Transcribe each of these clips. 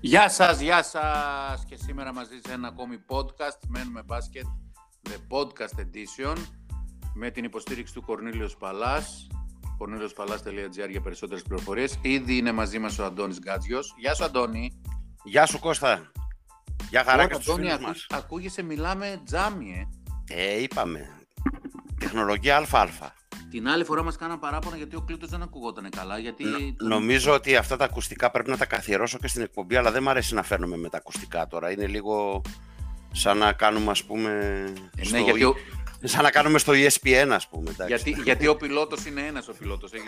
Γεια σας, γεια σας. Και σήμερα μαζί σε ένα ακόμη podcast μένουμε μπάσκετ The Podcast Edition με την υποστήριξη του Κορνίλιος Παλάς corneliospallas.gr για περισσότερες πληροφορίες Ήδη είναι μαζί μας ο Αντώνης Γκάτζιος Γεια σου Αντώνη Γεια σου Κώστα Γεια χαρά και στους φίλους μας ακούγεσαι μιλάμε τζάμι ε. ε είπαμε Τεχνολογία ΑΑ την άλλη φορά μας κάναν παράπονα γιατί ο κλήτος δεν ακουγόταν καλά. Γιατί... νομίζω ότι αυτά τα ακουστικά πρέπει να τα καθιερώσω και στην εκπομπή, αλλά δεν μου αρέσει να φέρνουμε με τα ακουστικά τώρα. Είναι λίγο σαν να κάνουμε, ας πούμε. Ε, στο... ναι, γιατί ο... Σαν να κάνουμε στο ESPN, ας πούμε. Γιατί, γιατί ο πιλότος είναι ένας ο πιλότος.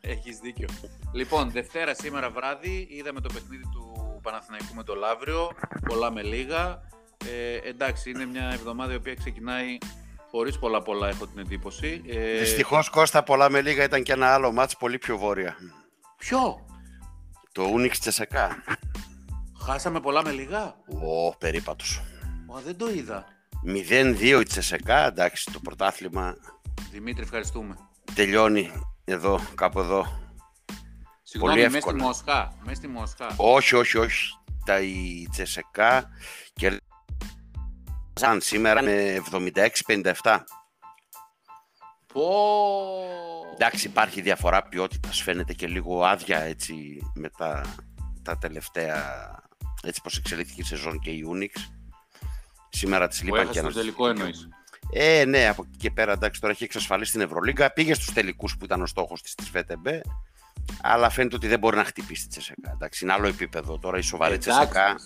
Έχεις δίκιο. λοιπόν, Δευτέρα σήμερα βράδυ είδαμε το παιχνίδι του Παναθηναϊκού με το Λαύριο. Πολλά με λίγα. Ε, εντάξει, είναι μια εβδομάδα η οποία ξεκινάει Χωρίς πολλά πολλά έχω την εντύπωση. Ε... Δυστυχώς Κώστα πολλά με λίγα ήταν και ένα άλλο μάτς πολύ πιο βόρεια. Ποιο; Το Ούνιξ Τσεσεκά. Χάσαμε πολλά με λίγα; Ω, περίπατος. Μα δεν το είδα. 0-2 η Τσεσεκά, εντάξει το πρωτάθλημα. Δημήτρη ευχαριστούμε. Τελειώνει εδώ, κάπου εδώ. Συγγνώμη, Πολύ μέσα στη Μοσχά. Μέσα στη Μοσχά. Όχι, όχι, όχι. Τα η Τσεσεκά και σαν σήμερα με 76-57. Πω... Εντάξει, υπάρχει διαφορά ποιότητας. Φαίνεται και λίγο άδεια έτσι με τα, τα τελευταία. Έτσι πως εξελίχθηκε η σεζόν και η Unix. Σήμερα τη λείπαν και ένας. τελικό εννοείς. Ε, ναι, από εκεί και πέρα εντάξει, τώρα έχει εξασφαλίσει την Ευρωλίγκα. Πήγε στους τελικούς που ήταν ο στόχος της της VTB. Αλλά φαίνεται ότι δεν μπορεί να χτυπήσει τη Τσεσεκά. Εντάξει, είναι άλλο επίπεδο τώρα η σοβαρή Τσεσεκά.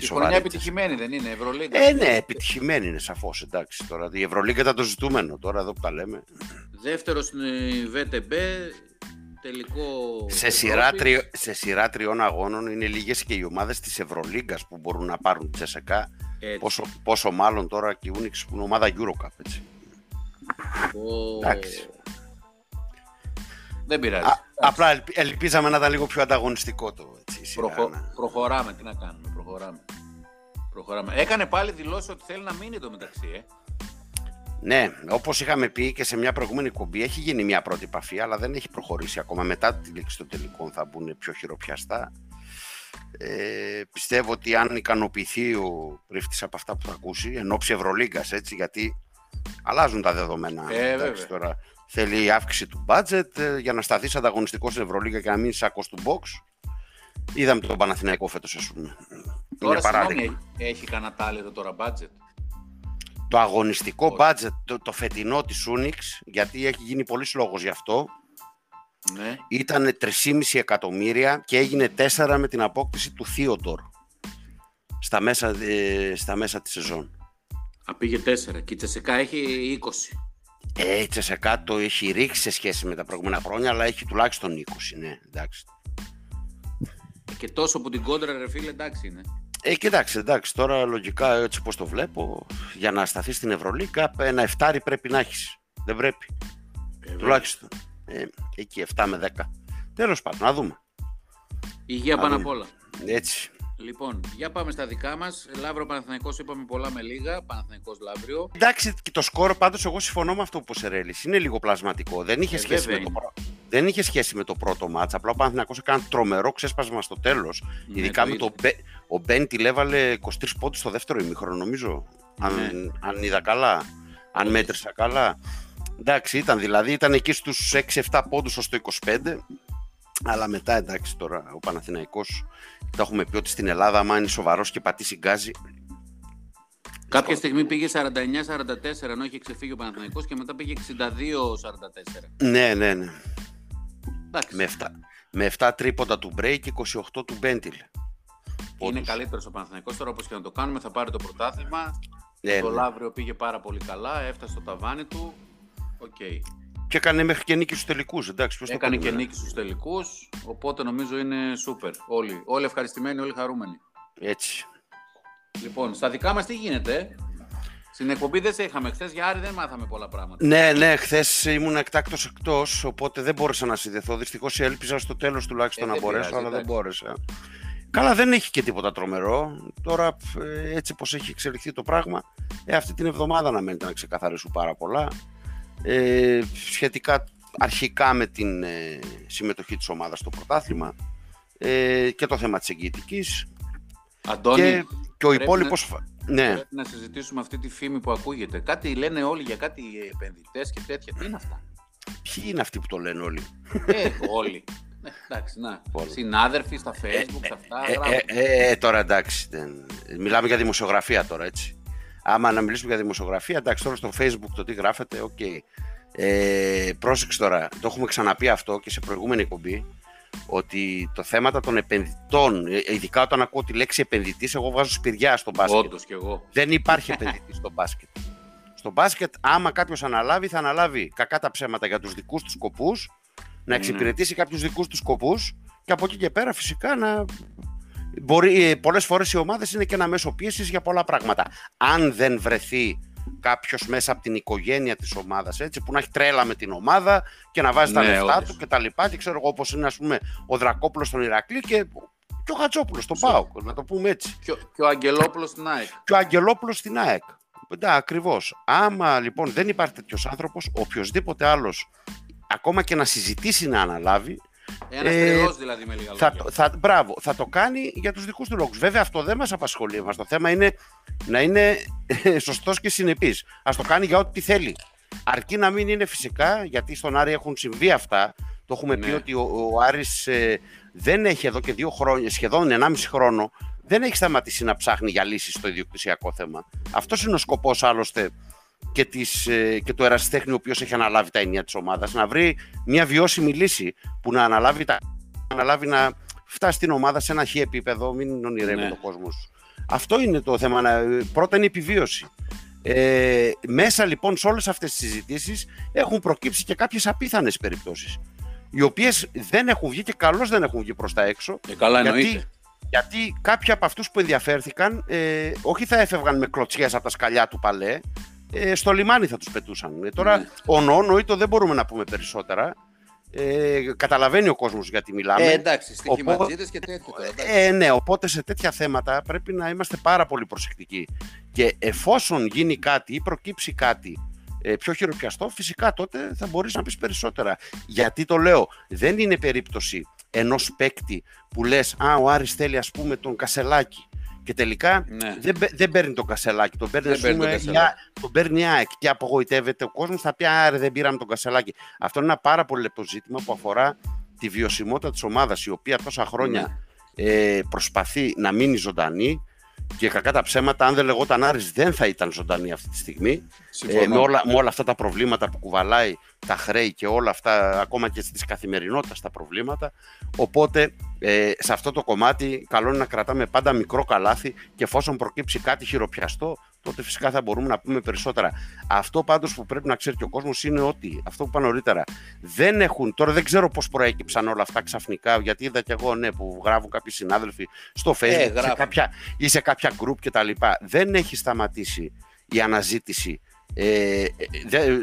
Η, χρονιά επιτυχημένη δεν είναι, Ευρωλίγκα. Ε, ναι, επιτυχημένη είναι σαφώς. Εντάξει, τώρα η Ευρωλίγκα ήταν το ζητούμενο. Τώρα εδώ που τα λέμε. Δεύτερο στην VTB, τελικό. Σε σειρά, τρι... σε σειρά τριών αγώνων είναι λίγες και οι ομάδες της Ευρωλίγκας που μπορούν να πάρουν τη Τσεσεκά. Πόσο, πόσο μάλλον τώρα και η Unix που είναι ομάδα Eurocup. Έτσι. Oh. Εντάξει. Δεν πειράζει. Α, απλά ελπίζαμε να ήταν λίγο πιο ανταγωνιστικό το έτσι, Προχω... Προχωράμε, τι να κάνουμε. Προχωράμε. Προχωράμε. Έκανε πάλι δηλώσεις ότι θέλει να μείνει το μεταξύ, ε. Ναι, όπως είχαμε πει και σε μια προηγούμενη κομπή, έχει γίνει μια πρώτη επαφή, αλλά δεν έχει προχωρήσει ακόμα. Μετά τη λήξη των τελικών θα μπουν πιο χειροπιαστά. Ε, πιστεύω ότι αν ικανοποιηθεί ο πρίφτης από αυτά που θα ακούσει, εν ώψη Ευρωλίγκας, έτσι, γιατί αλλάζουν τα δεδομένα. Ε, εντάξει, τώρα θέλει αύξηση του budget ε, για να σταθείς ανταγωνιστικός στην Ευρωλίγκα και να μην σάκο του box. Είδαμε τον Παναθηναϊκό φέτος, ας πούμε. Τώρα, συγγνώμη, έχει κανένα τάλιρο τώρα budget. Το αγωνιστικό Όχι. budget, το, το φετινό της Unix, γιατί έχει γίνει πολλής λόγος γι' αυτό, ναι. ήταν 3,5 εκατομμύρια και έγινε 4 με την απόκτηση του Theodore στα μέσα, ε, στα μέσα της σεζόν. Α, πήγε 4 και η Τσεσεκά έχει 20. Ε, η Τσεσεκά το έχει ρίξει σε σχέση με τα προηγούμενα χρόνια, αλλά έχει τουλάχιστον 20, ναι, εντάξει. Και τόσο που την κόντρα, ρε φίλε, εντάξει είναι. Ε, κοιτάξτε, εντάξει, τώρα λογικά έτσι πώς το βλέπω, για να σταθείς στην Ευρωλίκα, ένα εφτάρι πρέπει να έχεις. Δεν πρέπει. Ε, Τουλάχιστον. Ε, εκεί 7 με 10. Τέλος πάντων, να δούμε. Υγεία πάνω απ' όλα. Έτσι. Λοιπόν, για πάμε στα δικά μας. Λαύρο Παναθηναϊκός είπαμε πολλά με λίγα. Παναθηναϊκός Λαύριο. Εντάξει, και το σκορ πάντως εγώ συμφωνώ με αυτό που Σερέλης. Είναι λίγο πλασματικό. Δεν είχε, ε, σχέση με το, δεν είχε σχέση με το πρώτο μάτσα. Απλά ο Παναθηναϊκός έκανε τρομερό ξέσπασμα στο τέλος. Ναι, Ειδικά το με το. Ο Μπεν τηλέβαλε 23 πόντους στο δεύτερο ημίχρονο, νομίζω. Αν, ναι. αν είδα καλά. Αν μέτρησα καλά. Εντάξει, ήταν δηλαδή, ήταν εκεί στους 6-7 πόντους ως το 25. Αλλά μετά εντάξει τώρα ο Παναθηναϊκός το έχουμε πει ότι στην Ελλάδα άμα είναι σοβαρός και πατήσει γκάζι Κάποια στιγμή πήγε 49-44 ενώ είχε ξεφύγει ο Παναθηναϊκός και μετά πήγε 62-44. Ναι, ναι, ναι. Με 7, με 7 τρίποντα του Μπρέι και 28 του Μπέντιλ. Είναι καλύτερος ο Παναθηναϊκός τώρα όπως και να το κάνουμε θα πάρει το πρωτάθλημα. Ναι, το ναι. Λαύριο πήγε πάρα πολύ καλά, έφτασε στο ταβάνι του. OK. Okay. Και έκανε μέχρι και νίκη στους τελικούς. Έκανε και νίκη στους τελικούς. Οπότε νομίζω είναι σούπερ. Όλοι, όλοι ευχαριστημένοι, όλοι χαρούμενοι. Έτσι. Λοιπόν, στα δικά μας τι γίνεται. Στην εκπομπή δεν σε είχαμε. Χθες για Άρη δεν μάθαμε πολλά πράγματα. Ναι, ναι, χθες ήμουν εκτάκτος εκτός, οπότε δεν μπόρεσα να συνδεθώ. Δυστυχώς έλπιζα στο τέλος τουλάχιστον ε, να μπορέσω, αλλά δεν μπόρεσα. Καλά, δεν έχει και τίποτα τρομερό. Τώρα, ε, έτσι πως έχει εξελιχθεί το πράγμα, ε, αυτή την εβδομάδα να μένετε να ξεκαθαρίσουν πάρα πολλά. Ε, σχετικά αρχικά με την ε, συμμετοχή της ομάδας στο πρωτάθλημα ε, και το θέμα της εγγυητικής. Αντώνη, και, και ο υπόλοιπος... Να, ναι. Πρέπει να συζητήσουμε αυτή τη φήμη που ακούγεται. Κάτι λένε όλοι για κάτι επενδυτές και τέτοια. Τι είναι αυτά; Ποιοι είναι αυτοί που το λένε όλοι; Ε, όλοι. Ναι, εντάξει, να. Συνάδελφοι στα facebook, στα αυτά. Ε, ε, ε, τώρα εντάξει. Μιλάμε για δημοσιογραφία τώρα, έτσι. Άμα να μιλήσουμε για δημοσιογραφία, εντάξει, τώρα στο facebook το τι γράφεται, OK. Okay. Ε, πρόσεξε τώρα, το έχουμε ξαναπεί αυτό και σε προηγούμενη εκπομπή, ότι το θέματα των επενδυτών, ειδικά όταν ακούω τη λέξη επενδυτής, εγώ βγάζω σπηριά στο μπάσκετ. Όντως και εγώ. Δεν υπάρχει επενδυτή στο μπάσκετ. Στο μπάσκετ, άμα κάποιος αναλάβει, θα αναλάβει κακά τα ψέματα για τους δικούς τους σκοπούς να εξυπηρετήσει mm. κάποιους δικούς τους σκοπούς και από εκεί και πέρα φυσικά να... Μπορεί, ε, πολλές φορές οι ομάδες είναι και ένα μέσο πίεσης για πολλά πράγματα. Αν δεν βρεθεί κάποιος μέσα από την οικογένεια της ομάδας έτσι, που να έχει τρέλα με την ομάδα και να βάζει τα ναι, λεφτά του και τα λοιπά και ξέρω εγώ όπως είναι ας πούμε ο Δρακόπουλος στον Ηρακλή και και ο Χατζόπουλος στον ΠΑΟΚ, να το πούμε έτσι. Και, και ο Αγγελόπουλος στην ΑΕΚ. Και ο Αγγελόπουλος στην ΑΕΚ. Ναι, ακριβώς. Άμα λοιπόν δεν υπάρχει τέτοιος άνθρωπος, οποιοδήποτε άλλος ακόμα και να συζητήσει να αναλάβει. Ένας ε, δηλαδή με λίγα θα, θα, μπράβο, θα το κάνει για τους δικούς του λόγους. Βέβαια αυτό δεν μας απασχολεί. Μας το θέμα είναι να είναι σωστός και συνεπής. Ας το κάνει για ό,τι θέλει. Αρκεί να μην είναι φυσικά, γιατί στον Άρη έχουν συμβεί αυτά. Το έχουμε πει ναι. ότι ο, ο Άρης ε, δεν έχει εδώ και δύο χρόνια, σχεδόν 1,5 χρόνο, δεν έχει σταματήσει να ψάχνει για λύσεις στο ιδιοκτησιακό θέμα. Αυτός είναι ο σκοπός άλλωστε και, της, ε, και το ερασιτέχνη ο οποίος έχει αναλάβει τα ενία της ομάδας να βρει μια βιώσιμη λύση που να αναλάβει, τα, αναλάβει να φτάσει την ομάδα σε ένα χι επίπεδο, μην ονειρεύει ναι. το κόσμος Αυτό είναι το θέμα. Πρώτα είναι η επιβίωση. Ε, μέσα λοιπόν σε όλες αυτές τις συζητήσεις έχουν προκύψει και κάποιες απίθανες περιπτώσεις οι οποίες δεν έχουν βγει και καλώς δεν έχουν βγει προς τα έξω και καλά γιατί, γιατί κάποιοι από αυτούς που ενδιαφέρθηκαν ε, όχι θα έφευγαν με κλωτσιές από τα σκαλιά του παλέ ε, στο λιμάνι θα τους πετούσαν. Ε, τώρα, ναι. ο το δεν μπορούμε να πούμε περισσότερα. Ε, καταλαβαίνει ο κόσμος γιατί μιλάμε. Ε, εντάξει, στοιχηματζίδες και τέτοια. Ε, ναι, οπότε σε τέτοια θέματα πρέπει να είμαστε πάρα πολύ προσεκτικοί. Και εφόσον γίνει κάτι ή προκύψει κάτι ε, πιο χειροπιαστό, φυσικά τότε θα μπορείς να πεις περισσότερα. Γιατί το λέω, δεν είναι περίπτωση ενός παίκτη που λες «Α, ο Άρης θέλει ας πούμε τον Κασελάκη» Και τελικά ναι. δεν, δεν παίρνει τον κασελάκι. Τον παίρνει, δεν πούμε, τον παίρνει ΑΕΚ και απογοητεύεται ο κόσμος. Θα πει Άρε, δεν πήραμε τον κασελάκι. Αυτό είναι ένα πάρα πολύ λεπτό ζήτημα που αφορά τη βιωσιμότητα της ομάδας, η οποία τόσα χρόνια ναι. ε, προσπαθεί να μείνει ζωντανή. Και κακά τα ψέματα, αν δεν λεγόταν Άρης δεν θα ήταν ζωντανή αυτή τη στιγμή. Ε, με, όλα, με όλα αυτά τα προβλήματα που κουβαλάει, τα χρέη και όλα αυτά, ακόμα και στις καθημερινότητας τα προβλήματα. Οπότε ε, σε αυτό το κομμάτι καλό είναι να κρατάμε πάντα μικρό καλάθι και εφόσον προκύψει κάτι χειροπιαστό, τότε φυσικά θα μπορούμε να πούμε περισσότερα. Αυτό πάντως που πρέπει να ξέρει και ο κόσμος είναι ότι, αυτό που είπα νωρίτερα, δεν έχουν, τώρα δεν ξέρω πώς προέκυψαν όλα αυτά ξαφνικά, γιατί είδα και εγώ ναι, που γράφουν κάποιοι συνάδελφοι στο facebook ε, σε κάποια, ή σε κάποια group κτλ. Δεν έχει σταματήσει η αναζήτηση ε,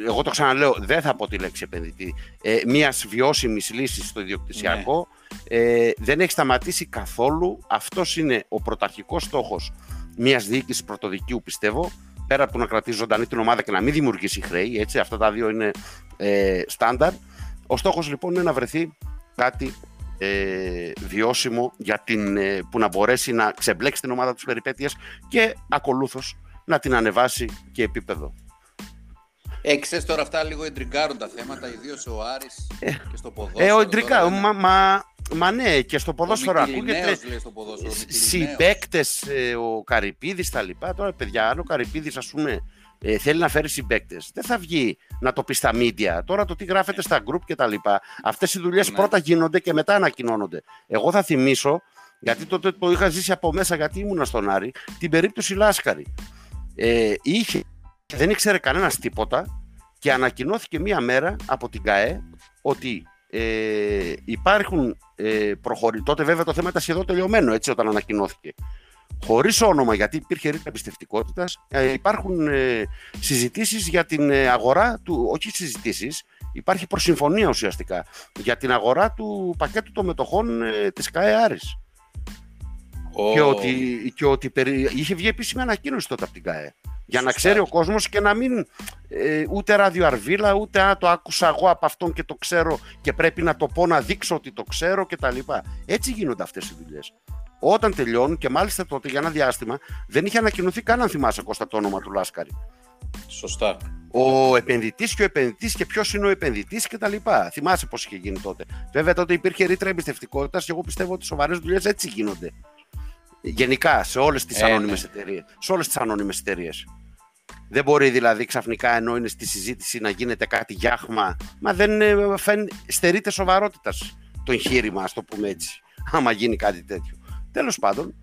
εγώ το ξαναλέω, δεν θα πω τη λέξη επενδυτή, ε, μιας βιώσιμης λύσης στο ιδιοκτησιακό, ναι. ε, δεν έχει σταματήσει καθόλου. Αυτός είναι ο πρωταρχικός στόχος μιας διοίκησης πρωτοδικίου, πιστεύω, πέρα από το να κρατήσει ζωντανή την ομάδα και να μην δημιουργήσει χρέη, έτσι, αυτά τα δύο είναι ε, στάνταρ. Ο στόχος λοιπόν είναι να βρεθεί κάτι ε, βιώσιμο για την, ε, που να μπορέσει να ξεμπλέξει την ομάδα τους περιπέτειας και ακολούθως να την ανεβάσει και επίπεδο. Ε, ξέρεις τώρα αυτά λίγο εντριγκάρουν τα θέματα, ιδίως ο Άρης ε, και στο ποδόσφαιρο. Ε, ο εντριγκάρ, μα, μα, μα, ναι, και στο ποδόσφαιρο ακούγεται. Συμπαίκτες, ε, ο Καρυπίδης τα λοιπά. Τώρα, παιδιά, αν ο Καρυπίδης, ας πούμε, ε, θέλει να φέρει συμπαίκτες, δεν θα βγει να το πει στα media. Τώρα το τι γράφεται στα group και τα λοιπά. Αυτές οι δουλειές ναι. πρώτα γίνονται και μετά ανακοινώνονται. Εγώ θα θυμίσω, γιατί τότε το είχα ζήσει από μέσα, γιατί ήμουνα στον Άρη, την περίπτωση Λάσκαρη. Ε, είχε δεν ήξερε κανένας τίποτα και ανακοινώθηκε μία μέρα από την ΚΑΕ ότι ε, υπάρχουν ε, προχωρη... Τότε βέβαια το θέμα ήταν σχεδόν τελειωμένο έτσι όταν ανακοινώθηκε. χωρίς όνομα, γιατί υπήρχε ρήτρα εμπιστευτικότητας, ε, υπάρχουν ε, συζητήσεις για την ε, αγορά του, όχι συζητήσεις, υπάρχει προσυμφωνία ουσιαστικά για την αγορά του πακέτου των μετοχών ε, της ΚΑΕ Άρης. Και ότι, και ότι περι... είχε βγει επίσημη ανακοίνωση τότε από την ΚΑΕ. Για να ξέρει ο κόσμος και να μην ε, ούτε ραδιοαρβίλα, ούτε α, το άκουσα εγώ από αυτόν και το ξέρω και πρέπει να το πω να δείξω ότι το ξέρω κτλ. Έτσι γίνονται αυτές οι δουλειές. Όταν τελειώνουν και μάλιστα τότε για ένα διάστημα δεν είχε ανακοινωθεί καν αν θυμάσαι Κώστα το όνομα του Λάσκαρη. Σωστά. Ο επενδυτής και ο επενδυτής και ποιος είναι ο επενδυτής κτλ. Θυμάσαι πώς είχε γίνει τότε. Βέβαια τότε υπήρχε ρήτρα εμπιστευτικότητας και εγώ πιστεύω ότι σοβαρές δουλειές έτσι γίνονται. Γενικά σε όλες τις ε, ανώνυμες ναι. εταιρείες. Σε όλες τις ανώνυμες εταιρείες. Δεν μπορεί δηλαδή ξαφνικά ενώ είναι στη συζήτηση να γίνεται κάτι γιάχμα, μα δεν φαίνει, στερείται σοβαρότητας το εγχείρημα, ας το πούμε έτσι, άμα γίνει κάτι τέτοιο. Τέλος πάντων,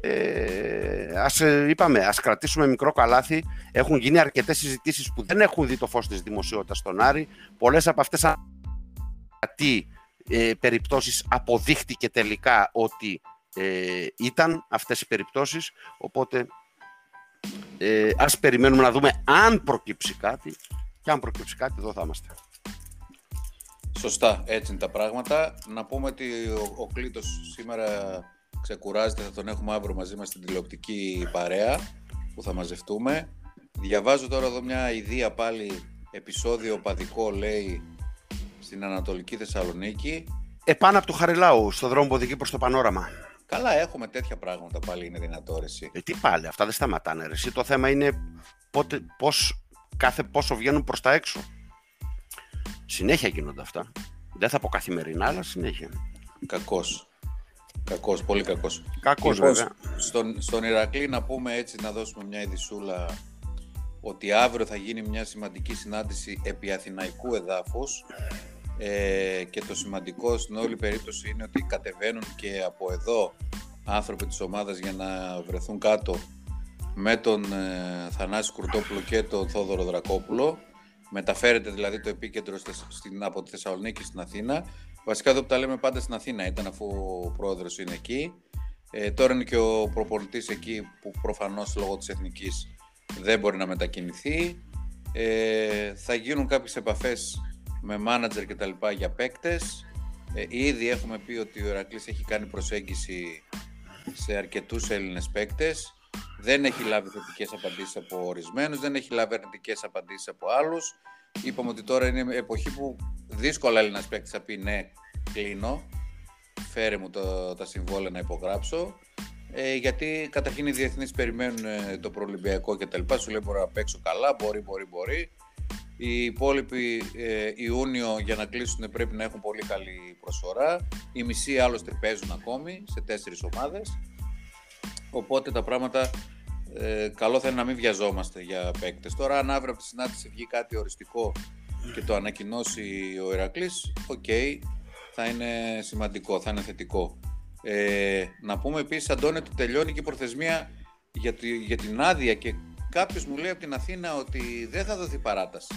ε, ας, ε, είπαμε, ας κρατήσουμε μικρό καλάθι. Έχουν γίνει αρκετές συζητήσεις που δεν έχουν δει το φως της δημοσιότητας στον Άρη. Πολλές από αυτές γιατί ε, περιπτώσεις αποδείχτηκε τελικά ότι ε, ήταν αυτές οι περιπτώσεις. Οπότε ε, ας περιμένουμε να δούμε αν προκύψει κάτι και αν προκύψει κάτι εδώ θα είμαστε. Σωστά, έτσι είναι τα πράγματα. Να πούμε ότι ο, ο Κλήτος σήμερα ξεκουράζεται, θα τον έχουμε αύριο μαζί μας στην τηλεοπτική παρέα που θα μαζευτούμε. Διαβάζω τώρα εδώ μια ιδέα πάλι, επεισόδιο παδικό λέει στην Ανατολική Θεσσαλονίκη. Επάνω από το Χαριλάου, στο δρόμο που οδηγεί προς το πανόραμα. Καλά, έχουμε τέτοια πράγματα πάλι, είναι δυνατό εσύ. Ε, τι πάλι, αυτά δεν σταματάνε ρε. Εσύ, το θέμα είναι πότε, πώς, κάθε πόσο βγαίνουν προς τα έξω. Συνέχεια γίνονται αυτά. Δεν θα πω καθημερινά, αλλά συνέχεια. Κακός. Κακός, πολύ κακός. Κακός λοιπόν, βέβαια. Στον, στον Ηρακλή να πούμε έτσι, να δώσουμε μια ειδισούλα ότι αύριο θα γίνει μια σημαντική συνάντηση επί Αθηναϊκού εδάφους ε, και το σημαντικό στην όλη περίπτωση είναι ότι κατεβαίνουν και από εδώ άνθρωποι της ομάδας για να βρεθούν κάτω με τον ε, Θανάση Κουρτόπουλο και τον Θόδωρο Δρακόπουλο. Μεταφέρεται δηλαδή το επίκεντρο στην, από τη Θεσσαλονίκη στην Αθήνα Βασικά εδώ που τα λέμε πάντα στην Αθήνα ήταν αφού ο πρόεδρος είναι εκεί. Ε, τώρα είναι και ο προπονητής εκεί που προφανώς λόγω της εθνικής δεν μπορεί να μετακινηθεί. Ε, θα γίνουν κάποιες επαφές με μάνατζερ και τα λοιπά για παίκτες. Ε, ήδη έχουμε πει ότι ο Ερακλής έχει κάνει προσέγγιση σε αρκετούς Έλληνες παίκτες. Δεν έχει λάβει θετικές απαντήσεις από ορισμένους, δεν έχει λάβει αρνητικές απαντήσεις από άλλους. Είπαμε ότι τώρα είναι εποχή που δύσκολα Έλληνα παίκτη θα πει ναι, κλείνω. Φέρε μου το, τα συμβόλαια να υπογράψω. Ε, γιατί καταρχήν οι διεθνείς περιμένουν ε, το προολυμπιακό και τα λοιπά. Σου λέει μπορεί να παίξω καλά, μπορεί, μπορεί, μπορεί. Οι υπόλοιποι ε, Ιούνιο για να κλείσουν πρέπει να έχουν πολύ καλή προσφορά. Οι μισοί άλλωστε παίζουν ακόμη σε τέσσερις ομάδες. Οπότε τα πράγματα ε, καλό θα είναι να μην βιαζόμαστε για παίκτες. Τώρα αν αύριο από τη συνάντηση βγει κάτι οριστικό και το ανακοινώσει ο Ηρακλής, οκ, θα είναι σημαντικό, θα είναι θετικό. Ε, να πούμε επίσης, Αντώνη, ότι τελειώνει και η προθεσμία για, τη, για την άδεια και κάποιος μου λέει από την Αθήνα ότι δεν θα δοθεί παράταση.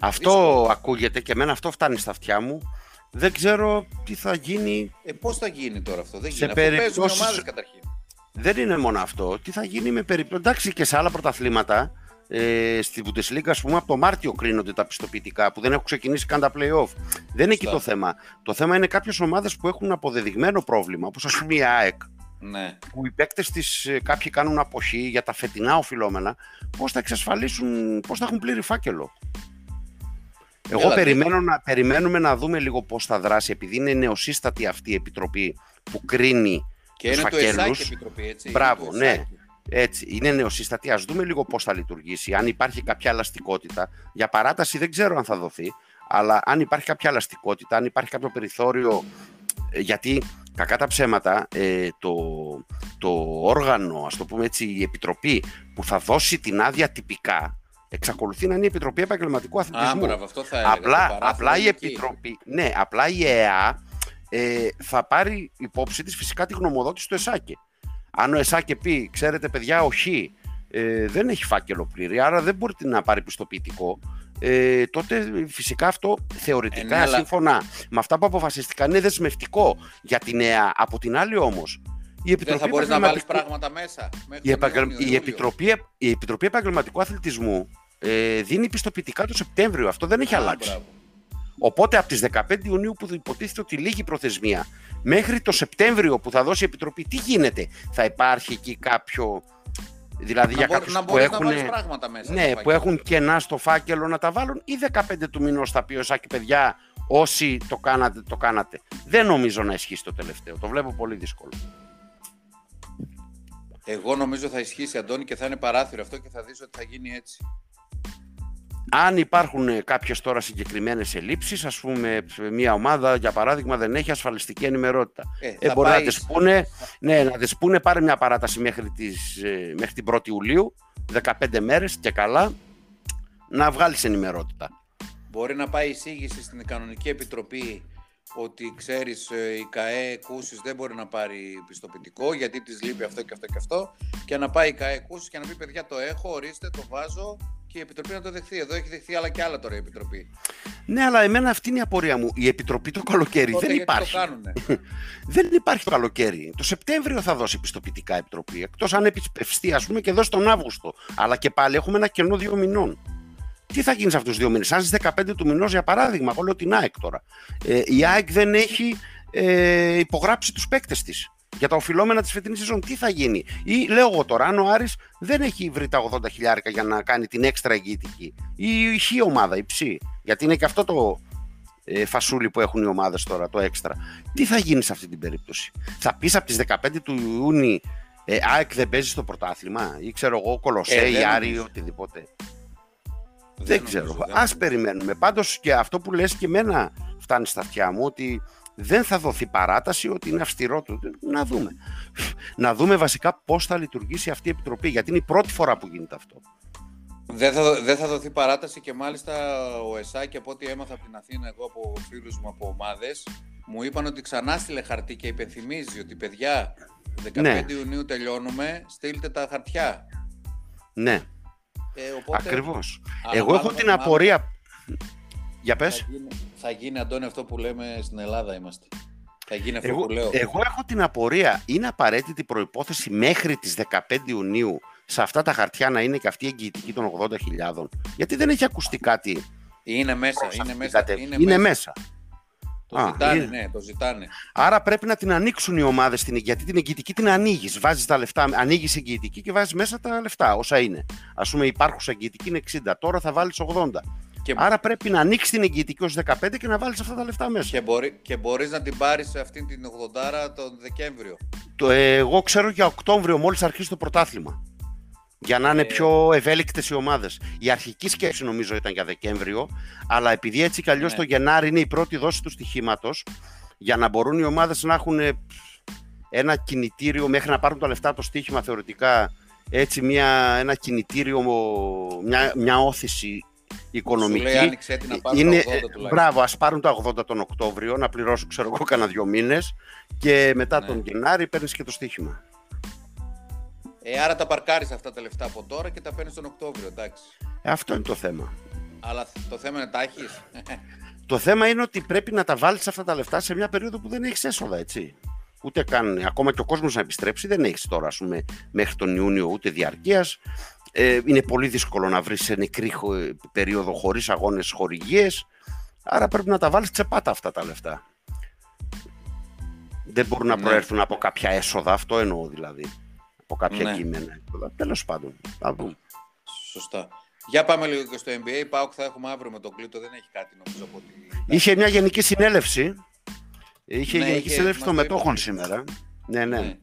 Αυτό ακούγεται και εμένα αυτό φτάνει στα αυτιά μου. Δεν ξέρω τι θα γίνει. Ε, πώς θα γίνει τώρα αυτό, δεν γίνει. Σε περιπτώσεις... ομάδες καταρχήν δεν είναι μόνο αυτό. Τι θα γίνει με περίπτωση. Εντάξει και σε άλλα πρωταθλήματα. Ε, στη Bundesliga, ας πούμε, από το Μάρτιο κρίνονται τα πιστοποιητικά που δεν έχουν ξεκινήσει καν τα playoff. Δεν είναι εκεί το θέμα. Το θέμα είναι κάποιες ομάδες που έχουν αποδεδειγμένο πρόβλημα, όπως ας πούμε η ΑΕΚ. Ναι. Που οι παίκτες της, ε, κάποιοι κάνουν αποχή για τα φετινά οφειλόμενα, πώς θα εξασφαλίσουν, πώς θα έχουν πλήρη φάκελο; Εγώ περιμένω να, περιμένουμε να δούμε λίγο πώς θα δράσει, επειδή είναι νεοσύστατη αυτή η επιτροπή που κρίνει και είναι το ΕΣΑΚ Επιτροπή, έτσι. Μπράβο, ναι. Έτσι, είναι νεοσύστατη. Α δούμε λίγο πώς θα λειτουργήσει. Αν υπάρχει κάποια ελαστικότητα. Για παράταση δεν ξέρω αν θα δοθεί. Αλλά αν υπάρχει κάποια ελαστικότητα, αν υπάρχει κάποιο περιθώριο. Ε, γιατί κακά τα ψέματα, ε, το, το όργανο, ας το πούμε έτσι, η επιτροπή που θα δώσει την άδεια τυπικά, εξακολουθεί να είναι η Επιτροπή Επαγγελματικού Αθλητισμού. Α, αυτό θα έλεγα, απλά, απλά η Επιτροπή, ναι, απλά η ΕΑ ε, θα πάρει υπόψη της φυσικά τη γνωμοδότηση του ΕΣΑΚΕ. Αν ο ΕΣΑΚΕ πει, ξέρετε παιδιά, όχι, ε, δεν έχει φάκελο πλήρη, άρα δεν μπορείτε να πάρει πιστοποιητικό, ε, τότε φυσικά αυτό θεωρητικά, ε, ναι, σύμφωνα με αυτά που αποφασιστικά, είναι δεσμευτικό για τη νέα. Από την άλλη όμως, η Επιτροπή Δεν θα μπορείς να βάλεις πράγματα μέσα. Η, επαγγελ... η, Επιτροπή... η Επιτροπή Επαγγελματικού Αθλητισμού ε, δίνει πιστοποιητικά το Σεπτέμβριο. Αυτό δεν έχει αλλάξει. Μπράβο. Οπότε από τις 15 Ιουνίου που υποτίθεται ότι λύγει προθεσμία μέχρι το Σεπτέμβριο που θα δώσει η Επιτροπή, τι γίνεται; Θα υπάρχει εκεί κάποιο... Δηλαδή να για κάποιους να που έχουν, να πράγματα μέσα ναι, που έχουν κενά στο φάκελο να τα βάλουν ή 15 του μηνός θα πει ο Σάκη παιδιά όσοι το κάνατε, το κάνατε. Δεν νομίζω να ισχύσει το τελευταίο. Το βλέπω πολύ δύσκολο. Εγώ νομίζω θα ισχύσει Αντώνη και θα είναι παράθυρο αυτό και θα δεις ότι θα γίνει έτσι. Αν υπάρχουν ε, κάποιες τώρα συγκεκριμένες ελλείψεις, ας πούμε μια ομάδα για παράδειγμα δεν έχει ασφαλιστική ενημερότητα. Ε, ε μπορεί να τις πούνε, ναι, να τις πούνε πάρε μια παράταση μέχρι, τις, ε, μέχρι την 1η Ιουλίου, 15 μέρες και καλά, να βγάλεις ενημερότητα. Μπορεί να πάει εισήγηση στην κανονική επιτροπή ότι ξέρεις η ΚΑΕ Κούσης δεν μπορεί να πάρει πιστοποιητικό γιατί της λείπει αυτό και αυτό και αυτό και να πάει η ΚΑΕ Κούσης και να πει παιδιά το έχω, ορίστε, το βάζω και η Επιτροπή να το δεχθεί. Εδώ έχει δεχθεί άλλα και άλλα τώρα η Επιτροπή. Ναι, αλλά εμένα αυτή είναι η απορία μου. Η Επιτροπή το καλοκαίρι δεν υπάρχει. Το δεν υπάρχει το καλοκαίρι. Το Σεπτέμβριο θα δώσει πιστοποιητικά η Επιτροπή. Εκτός αν επιστευστεί, ας πούμε, και δώσει τον Αύγουστο. Αλλά και πάλι έχουμε ένα κενό δύο μηνών. Τι θα γίνει σε αυτούς του δύο μήνες, αν στις 15 του μηνός, για παράδειγμα, εγώ λέω την ΑΕΚ τώρα. Ε, η ΑΕΚ δεν έχει ε, υπογράψει τους παίκτες της για τα οφειλόμενα της φετινής σεζόν. Τι θα γίνει; Ή λέω εγώ τώρα, αν ο Άρης δεν έχει βρει τα 80 χιλιάρικα για να κάνει την έξτρα εγγυητική. Ή η χ ομάδα, η ψ. Γιατί είναι και αυτό το ε, φασούλι που έχουν οι ομάδες τώρα, το έξτρα. Τι θα γίνει σε αυτή την περίπτωση; Θα πεις από τις 15 του Ιούνιου ε, ΑΕΚ δεν παίζει στο πρωτάθλημα ή ξέρω εγώ Κολοσσέ ε, ή Άρη ή οτιδήποτε; Δεν, δεν ξέρω. Α περιμένουμε. Πάντως και αυτό που λες και εμένα φτάνει στα αυτιά μου ότι δεν θα δοθεί παράταση, ότι είναι αυστηρό του. Να δούμε. Να δούμε βασικά πώς θα λειτουργήσει αυτή η επιτροπή, γιατί είναι η πρώτη φορά που γίνεται αυτό. Δεν θα, δεν θα δοθεί παράταση και μάλιστα ο ΕΣΑ από ό,τι έμαθα από την Αθήνα εγώ από φίλους μου από ομάδες μου είπαν ότι ξανά στείλε χαρτί και υπενθυμίζει ότι παιδιά 15 ναι. Ιουνίου τελειώνουμε, στείλτε τα χαρτιά. Ναι, ε, οπότε, ακριβώς. Εγώ έχω την απορία... Για πες. Θα γίνει, θα γίνει, Αντώνη, αυτό που λέμε στην Ελλάδα είμαστε. Θα γίνει αυτό εγώ, που λέω. Εγώ έχω την απορία. Είναι απαραίτητη προϋπόθεση μέχρι τις 15 Ιουνίου σε αυτά τα χαρτιά να είναι και αυτή η εγγυητική των 80.000. Γιατί δεν έχει ακουστεί κάτι. Είναι μέσα. Είναι μέσα. Είναι, είναι μέσα. Το Α, ζητάνε, είναι... ναι, το ζητάνε. Άρα πρέπει να την ανοίξουν οι ομάδες γιατί την εγγυητική την ανοίγεις. Βάζεις τα λεφτά, ανοίγεις εγγυητική και βάζεις μέσα τα λεφτά όσα είναι. Α πούμε, υπάρχουσα εγγυητική είναι 60, τώρα θα βάλεις 80. Και... Άρα πρέπει να ανοίξεις την εγγυητική ως 15 και να βάλεις αυτά τα λεφτά μέσα. Και, μπορεί, και μπορείς να την πάρεις σε αυτήν την 80 τον Δεκέμβριο. Το, ε, εγώ ξέρω για Οκτώβριο, μόλις αρχίσει το πρωτάθλημα. Για να είναι ε... πιο ευέλικτες οι ομάδες. Η αρχική σκέψη νομίζω ήταν για Δεκέμβριο, αλλά επειδή έτσι κι αλλιώς ναι. το Γενάρη είναι η πρώτη δόση του στοιχήματος, για να μπορούν οι ομάδες να έχουν ε, ένα κινητήριο μέχρι να πάρουν τα λεφτά το στοίχημα θεωρητικά έτσι μια, ένα κινητήριο, μια, μια όθηση οικονομική. Σου λέει, άνοιξε να πάρουν είναι, 80 τουλάχιστον. Μπράβο, ας πάρουν τα 80 τον Οκτώβριο, να πληρώσουν ξέρω εγώ κανένα δύο μήνες και μετά ναι. τον Γενάρη παίρνεις και το στοίχημα. Ε, άρα τα παρκάρεις αυτά τα λεφτά από τώρα και τα παίρνεις τον Οκτώβριο, εντάξει. Ε, αυτό είναι το θέμα. Αλλά το θέμα είναι τα έχεις. το θέμα είναι ότι πρέπει να τα βάλεις αυτά τα λεφτά σε μια περίοδο που δεν έχεις έσοδα, έτσι. Ούτε καν, ακόμα και ο κόσμος να επιστρέψει, δεν έχεις τώρα, ας πούμε, μέχρι τον Ιούνιο ούτε διαρκείας ε, είναι πολύ δύσκολο να βρεις σε νεκρή περίοδο χωρίς αγώνες χορηγίες, άρα πρέπει να τα βάλεις τσεπάτα αυτά τα λεφτά. Δεν μπορούν να ναι. προέρθουν από κάποια έσοδα, αυτό εννοώ δηλαδή. Από κάποια ναι. κείμενα. Τέλος πάντων, θα δούμε. Σωστά. Για πάμε λίγο και στο NBA. Πάω θα έχουμε αύριο με τον Κλήτο, δεν έχει κάτι νομίζω από ότι... Είχε μια γενική συνέλευση. Είχε ναι, γενική συνέλευση των μετόχων σήμερα. Ναι, ναι. ναι.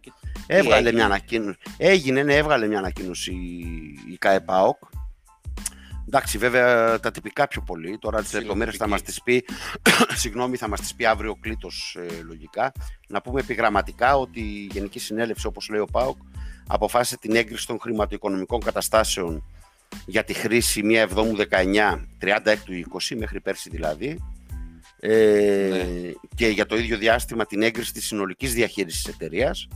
Έβγαλε μια ανακοίνωση. Έγινε, ναι, έβγαλε μια ανακοίνωση η ΚΑΕΠΑΟΚ. Εντάξει, βέβαια τα τυπικά πιο πολύ. Τώρα τις λεπτομέρειες θα μας τις πει. Συγγνώμη, θα μας τις πει αύριο ο Κλήτο ε, λογικά. Να πούμε επιγραμματικά ότι η Γενική Συνέλευση, όπως λέει ο ΠΑΟΚ, αποφάσισε την έγκριση των χρηματοοικονομικών καταστάσεων για τη χρήση 1 Εβδόμου 19, 36 του 20, μέχρι πέρσι δηλαδή, ε, ναι. και για το ίδιο διάστημα την έγκριση της συνολικής διαχείρισης της εταιρείας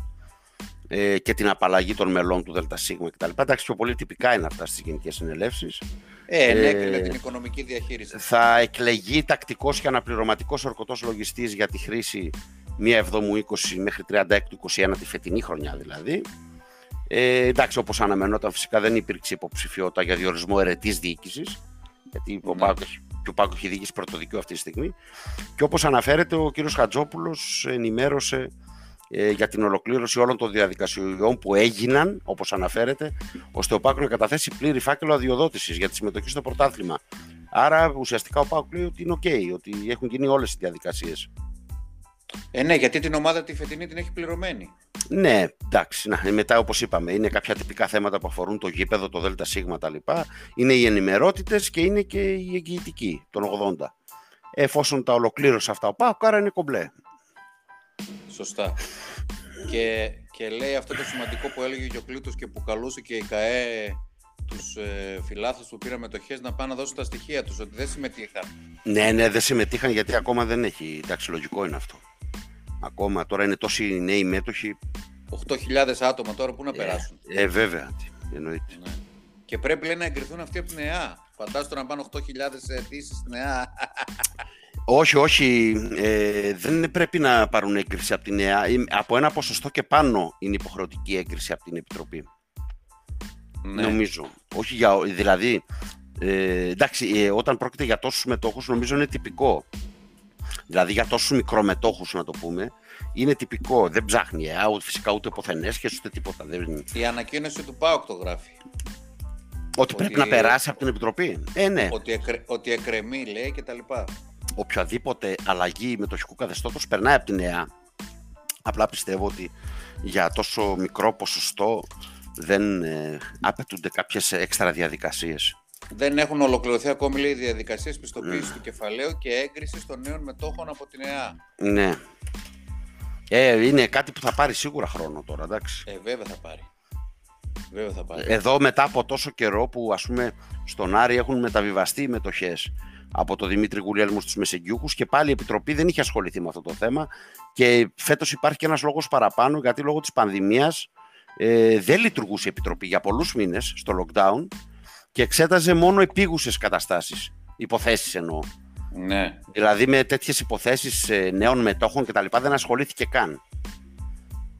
ε, και την απαλλαγή των μελών του ΔΣ κτλ. Εντάξει, πιο πολύ τυπικά είναι αυτά στις γενικές συνελεύσεις. Ε, ε, την οικονομική διαχείριση. Θα εκλεγεί τακτικός και αναπληρωματικός ορκωτός λογιστής για τη χρήση μία 7 20 μέχρι 36 21 τη φετινή χρονιά δηλαδή. Ε, εντάξει, όπως αναμενόταν φυσικά δεν υπήρξε υποψηφιότητα για διορισμό ερετής διοίκησης, γιατί ο ναι. και ο Πάκος έχει διοίκηση πρωτοδικείου αυτή τη στιγμή. Και όπως αναφέρεται, ο κύριος Χατζόπουλος ενημέρωσε ε, για την ολοκλήρωση όλων των διαδικασιών που έγιναν, όπως αναφέρεται, ώστε ο Πάκο να καταθέσει πλήρη φάκελο αδειοδότησης για τη συμμετοχή στο πρωτάθλημα. Άρα ουσιαστικά ο Πάκο λέει ότι είναι OK, ότι έχουν γίνει όλες οι διαδικασίες. Ε, ναι, γιατί την ομάδα τη φετινή την έχει πληρωμένη. Ναι, εντάξει. Να, μετά, όπως είπαμε, είναι κάποια τυπικά θέματα που αφορούν το γήπεδο, το ΔΣ τα λοιπά. Είναι οι ενημερότητε και είναι και η εγγυητική των 80. Εφόσον τα ολοκλήρωσε αυτά ο Πάκο, άρα είναι κομπλέ. Σωστά. και, και λέει αυτό το σημαντικό που έλεγε και ο Κλήτος και που καλούσε και η ΚαΕ τους ε, φιλάθλους που πήραν μετοχές να πάνε να δώσουν τα στοιχεία τους, ότι δεν συμμετείχαν. Ναι, ναι, δεν συμμετείχαν γιατί ακόμα δεν έχει. Εντάξει, λογικό είναι αυτό. Ακόμα τώρα είναι τόσοι νέοι μέτοχοι. 8.000 άτομα τώρα που να ε, περάσουν. Ε, βέβαια. Εννοείται. Ναι. Και πρέπει λέει, να εγκριθούν αυτοί από την ΕΑ. Φαντάζομαι να πάνε 8.000 αιτήσει στην ΕΑ. Όχι, όχι. Ε, δεν πρέπει να πάρουν έγκριση από την ΕΑ. Από ένα ποσοστό και πάνω είναι υποχρεωτική έγκριση από την Επιτροπή. Ναι. Νομίζω. Όχι για, δηλαδή, ε, εντάξει, ε, όταν πρόκειται για τόσους μετόχους νομίζω είναι τυπικό. Δηλαδή για τόσους μικρομετόχους να το πούμε, είναι τυπικό. Δεν ψάχνει, ε, ούτε φυσικά ούτε ποθενέσχες ούτε τίποτα. Δεν... Η ανακοίνωση του ΠΑΟΚ το γράφει. Ότι, πρέπει να περάσει από την Επιτροπή. Ε, ναι. Ότι, εκρε, ότι εκρεμεί, λέει, και τα λοιπά. Οποιαδήποτε αλλαγή μετοχικού καθεστώτος περνάει από την ΕΑ. Απλά πιστεύω ότι για τόσο μικρό ποσοστό δεν ε, απαιτούνται κάποιες έξτρα διαδικασίες. Δεν έχουν ολοκληρωθεί ακόμη λέει, οι διαδικασίες πιστοποίησης mm. του κεφαλαίου και έγκρισης των νέων μετόχων από την ΕΑ. Ναι. Ε, είναι κάτι που θα πάρει σίγουρα χρόνο τώρα, εντάξει. Ε, βέβαια θα πάρει. Βέβαια θα πάρει. Εδώ μετά από τόσο καιρό που ας πούμε στον Άρη έχουν μεταβιβαστεί οι μετοχές από τον Δημήτρη Γουλιέλμου στους Μεσεγγιούχους και πάλι η Επιτροπή δεν είχε ασχοληθεί με αυτό το θέμα και φέτος υπάρχει και ένας λόγος παραπάνω γιατί λόγω της πανδημίας ε, δεν λειτουργούσε η Επιτροπή για πολλούς μήνες στο lockdown και εξέταζε μόνο επίγουσες καταστάσεις, υποθέσεις εννοώ. Ναι. Δηλαδή με τέτοιες υποθέσεις ε, νέων μετόχων κτλ. δεν ασχολήθηκε καν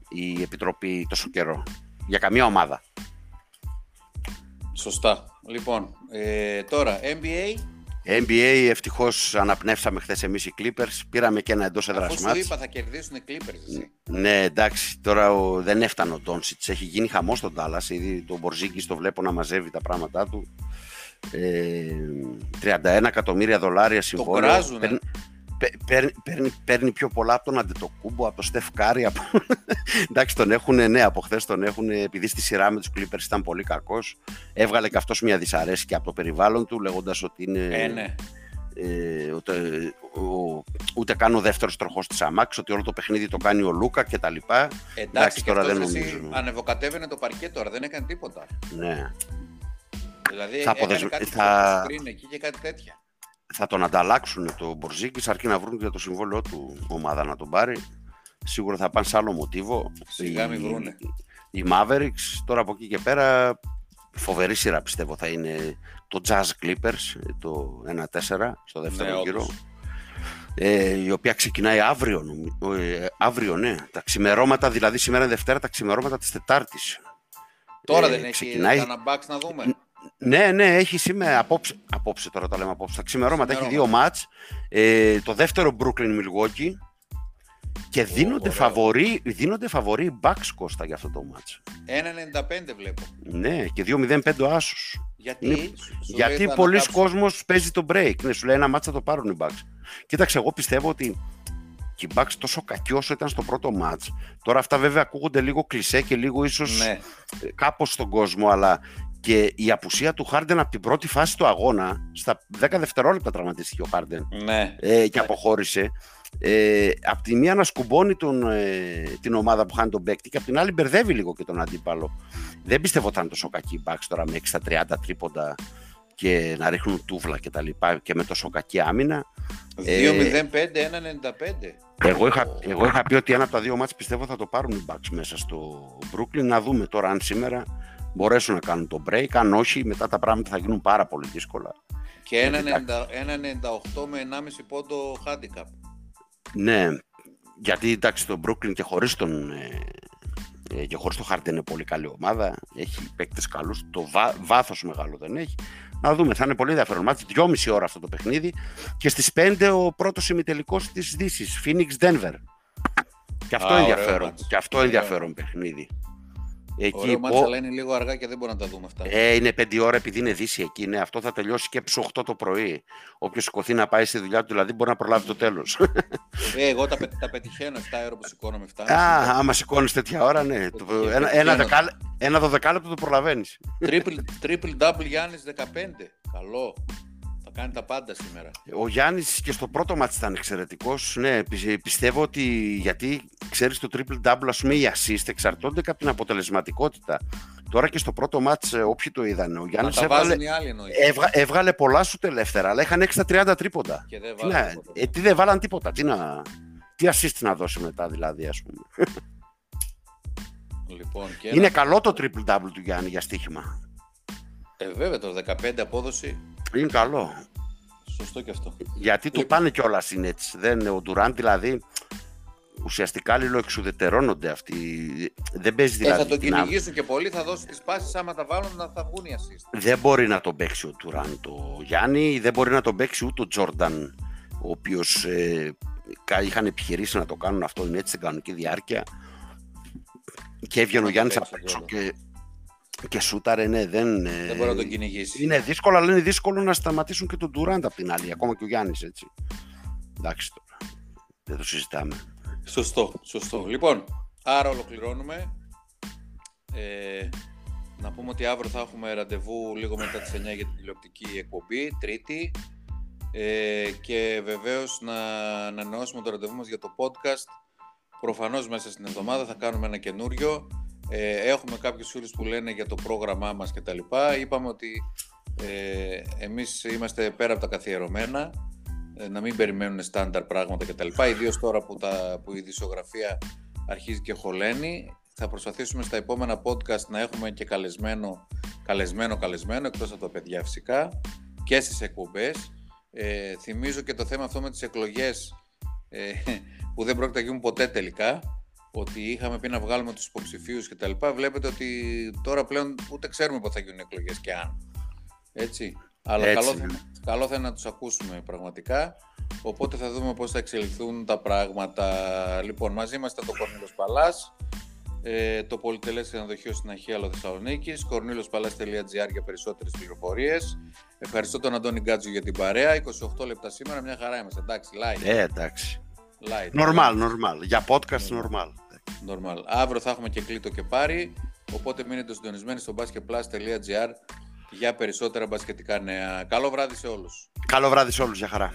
η Επιτροπή τόσο καιρό για καμία ομάδα. Σωστά. Λοιπόν, ε, τώρα NBA NBA ευτυχώς αναπνεύσαμε χθες εμείς οι Clippers. Πήραμε και ένα εντός έδρας μάτς. Σου είπα θα κερδίσουν οι Clippers. Εσύ. Ναι, εντάξει, τώρα ο, δεν έφτανε ο Ντόνσιτς. Έχει γίνει χαμός στον Τάλλας. Ήδη τον Μπορζίκη το βλέπω να μαζεύει τα πράγματά του. Ε, 31 εκατομμύρια δολάρια συμβόλαιο. Το παίρνει, παίρνει, πιο πολλά από τον Αντετοκούμπο, από τον Στεφ Κάρι. Από... Εντάξει, τον έχουν, ναι, από χθες τον έχουν, επειδή στη σειρά με τους Clippers ήταν πολύ κακός. Έβγαλε και αυτός μια δυσαρέσκεια από το περιβάλλον του, λέγοντας ότι είναι. Ε, ναι. Ε, ούτε, ο, ούτε καν ο δεύτερος τροχός της αμάξης, ότι όλο το παιχνίδι το κάνει ο Λούκα κτλ. Εντάξει, Εντάξει τώρα δεν νομίζω. Ανεβοκατέβαινε το παρκέ τώρα, δεν έκανε τίποτα. Ναι. Δηλαδή θα έκανε κάτι θα... πριν εκεί και κάτι τέτοια θα τον ανταλλάξουν το Μπορζίκης αρκεί να βρουν για το συμβόλαιό του ομάδα να τον πάρει. Σίγουρα θα πάνε σε άλλο μοτίβο. Σιγά μην βρούνε. Οι Mavericks τώρα από εκεί και πέρα φοβερή σειρά πιστεύω θα είναι το Jazz Clippers το 1-4 στο δεύτερο ναι, γύρο. Ε, η οποία ξεκινάει αύριο, ε, αύριο ναι, τα ξημερώματα, δηλαδή σήμερα είναι Δευτέρα, τα ξημερώματα της Τετάρτης. Τώρα ε, δεν ξεκινάει... έχει κανένα να δούμε. Ναι, ναι, έχει σήμερα απόψε, απόψε τώρα τα λέμε απόψε. Τα ξημερώματα έχει δύο μάτς. Ε, το δεύτερο Brooklyn Milwaukee και δίνονται, φαβοροί, δίνονται φαβοροί οι Bucks Κώστα για αυτό το μάτς. 1,95 βλέπω. Ναι, και 2-0-5 ο Άσος. Γιατί, Είναι, γιατί πολλοί κόσμος παίζει το break. Ναι, σου λέει ένα μάτς θα το πάρουν οι Bucks. Κοίταξε, εγώ πιστεύω ότι και οι Bucks τόσο κακοί όσο ήταν στο πρώτο μάτς. Τώρα αυτά βέβαια ακούγονται λίγο κλισέ και λίγο ίσως ναι. κάπως στον κόσμο, αλλά και η απουσία του Χάρντεν από την πρώτη φάση του αγώνα, στα 10 δευτερόλεπτα τραυματίστηκε ο Χάρντεν ναι. ε, και αποχώρησε. Ε, απ' τη μία να σκουμπώνει τον, ε, την ομάδα που χάνει τον παίκτη και απ' την άλλη μπερδεύει λίγο και τον αντίπαλο. Δεν πιστεύω ότι ήταν τόσο κακή η Bucks τώρα με 6 30 τρίποντα και να ρίχνουν τούβλα και τα λοιπά και με τόσο κακή άμυνα. 2-0-5, 1-95. Εγώ είχα, εγώ είχα πει ότι ένα από τα δύο μάτς πιστεύω θα το πάρουν οι Bucks μέσα στο Brooklyn. Να δούμε τώρα αν σήμερα μπορέσουν να κάνουν το break. Αν όχι, μετά τα πράγματα θα γίνουν πάρα πολύ δύσκολα. Και ένα 98 με 1,5 πόντο handicap. Ναι, γιατί εντάξει το Brooklyn και χωρίς τον ε, ε, και χωρίς το Harden είναι πολύ καλή ομάδα. Έχει παίκτες καλούς, το βά, βάθος μεγάλο δεν έχει. Να δούμε, θα είναι πολύ ενδιαφέρον μάτι, δυόμιση ώρα αυτό το παιχνίδι. Και στις 5 ο πρώτος ημιτελικός της Δύσης. Phoenix Denver. Και αυτό, Α, ενδιαφέρον, και αυτό ενδιαφέρον παιχνίδι Εκεί Ωραίο μάτσα, αλλά είναι λίγο αργά και δεν μπορούμε να τα δούμε αυτά. Ε, είναι 5 ώρα επειδή είναι δύση εκεί. Ναι. Αυτό θα τελειώσει και 8 το πρωί. Όποιος σηκωθεί να πάει στη δουλειά του, δηλαδή μπορεί να προλάβει το τέλος. Ε, εγώ τα, τα πετυχαίνω 7 ώρα που σηκώνομαι 7. Α, άμα σηκώνεις τέτοια ώρα, ναι. Το, ένα, ένα, δεκάλε, ένα δωδεκάλεπτο το προλαβαίνεις. Triple, triple double Γιάννης 15. Καλό κάνει τα πάντα σήμερα. Ο Γιάννης και στο πρώτο μάτι ήταν εξαιρετικός. Ναι, πιστεύω ότι γιατί ξέρεις το triple double, ας πούμε, οι assist εξαρτώνται από την αποτελεσματικότητα. Τώρα και στο πρώτο μάτς ε, όποιοι το είδαν, ο Γιάννης έβγαλε, έβγα, έβγαλε πολλά σου ελεύθερα, αλλά είχαν 6 30 τρίποντα. Και δεν τι, τίποτα. Ε, τι δεν βάλαν τίποτα, τι, να, τι assist να δώσει μετά δηλαδή ας πούμε. Λοιπόν, και Είναι ένα... καλό το triple double του Γιάννη για στοίχημα. Ε, βέβαια το 15 απόδοση είναι καλό. Σωστό και αυτό. Γιατί του πάνε κιόλας είναι έτσι. Δεν, ο Ντουράν δηλαδή ουσιαστικά εξουδετερώνονται αυτοί. Δεν παίζει δηλαδή. Ε, θα τον κυνηγήσουν και πολύ, θα δώσει τις πάσεις. Άμα τα βάλουν, να θα βγουν οι assist. Δεν μπορεί να τον παίξει ο Ντουράν το Γιάννη, δεν μπορεί να τον παίξει ούτε ο Τζόρνταν, ο οποίος ε, είχαν επιχειρήσει να το κάνουν αυτό. Είναι έτσι στην κανονική διάρκεια. Και έβγαινε ο Γιάννης απ' έξω και και σούταρε, ναι, δεν. Ε, δεν μπορεί να τον κυνηγήσει. Είναι δύσκολο, αλλά είναι δύσκολο να σταματήσουν και τον Ντουράντ από την άλλη. Ακόμα και ο Γιάννης, έτσι. Εντάξει τώρα. Δεν το συζητάμε. Σωστό, σωστό. Λοιπόν, άρα ολοκληρώνουμε. Ε, να πούμε ότι αύριο θα έχουμε ραντεβού λίγο μετά τις 9 για την τηλεοπτική εκπομπή, Τρίτη. Ε, και βεβαίως να ανανεώσουμε το ραντεβού μας για το podcast. Προφανώς μέσα στην εβδομάδα θα κάνουμε ένα καινούριο. Ε, έχουμε κάποιους φίλους που λένε για το πρόγραμμά μας και τα λοιπά. Είπαμε ότι ε, εμείς είμαστε πέρα από τα καθιερωμένα, ε, να μην περιμένουν στάνταρ πράγματα και τα λοιπά, ιδίως τώρα που, τα, που η δισογραφία αρχίζει και χωλαίνει. Θα προσπαθήσουμε στα επόμενα podcast να έχουμε και καλεσμένο, καλεσμένο, καλεσμένο, εκτός από τα παιδιά φυσικά, και στις εκπομπές. Ε, θυμίζω και το θέμα αυτό με τις εκλογές ε, που δεν πρόκειται να γίνουν ποτέ τελικά ότι είχαμε πει να βγάλουμε τους υποψηφίους και τα λοιπά, βλέπετε ότι τώρα πλέον ούτε ξέρουμε πότε θα γίνουν εκλογές και αν. Έτσι. Αλλά Καλό, θα, καλό θα είναι να τους ακούσουμε πραγματικά. Οπότε θα δούμε πώς θα εξελιχθούν τα πράγματα. Λοιπόν, μαζί είμαστε το Κορνίλος Παλάς, ε, το πολυτελές ξενοδοχείο στην Αχίαλο Θεσσαλονίκης, κορνίλοσπαλάς.gr για περισσότερες πληροφορίες. Ευχαριστώ τον Αντώνη Γκάτζου για την παρέα. 28 λεπτά σήμερα, μια χαρά είμαστε. Εντάξει, live. Ε, εντάξει. Νορμάλ, νορμάλ. Για podcast, νορμάλ. Normal. Αύριο θα έχουμε και κλείτο και πάρει, οπότε μείνετε συντονισμένοι στο basketplus.gr για περισσότερα μπασκετικά νέα. Καλό βράδυ σε όλους. Καλό βράδυ σε όλους, για χαρά.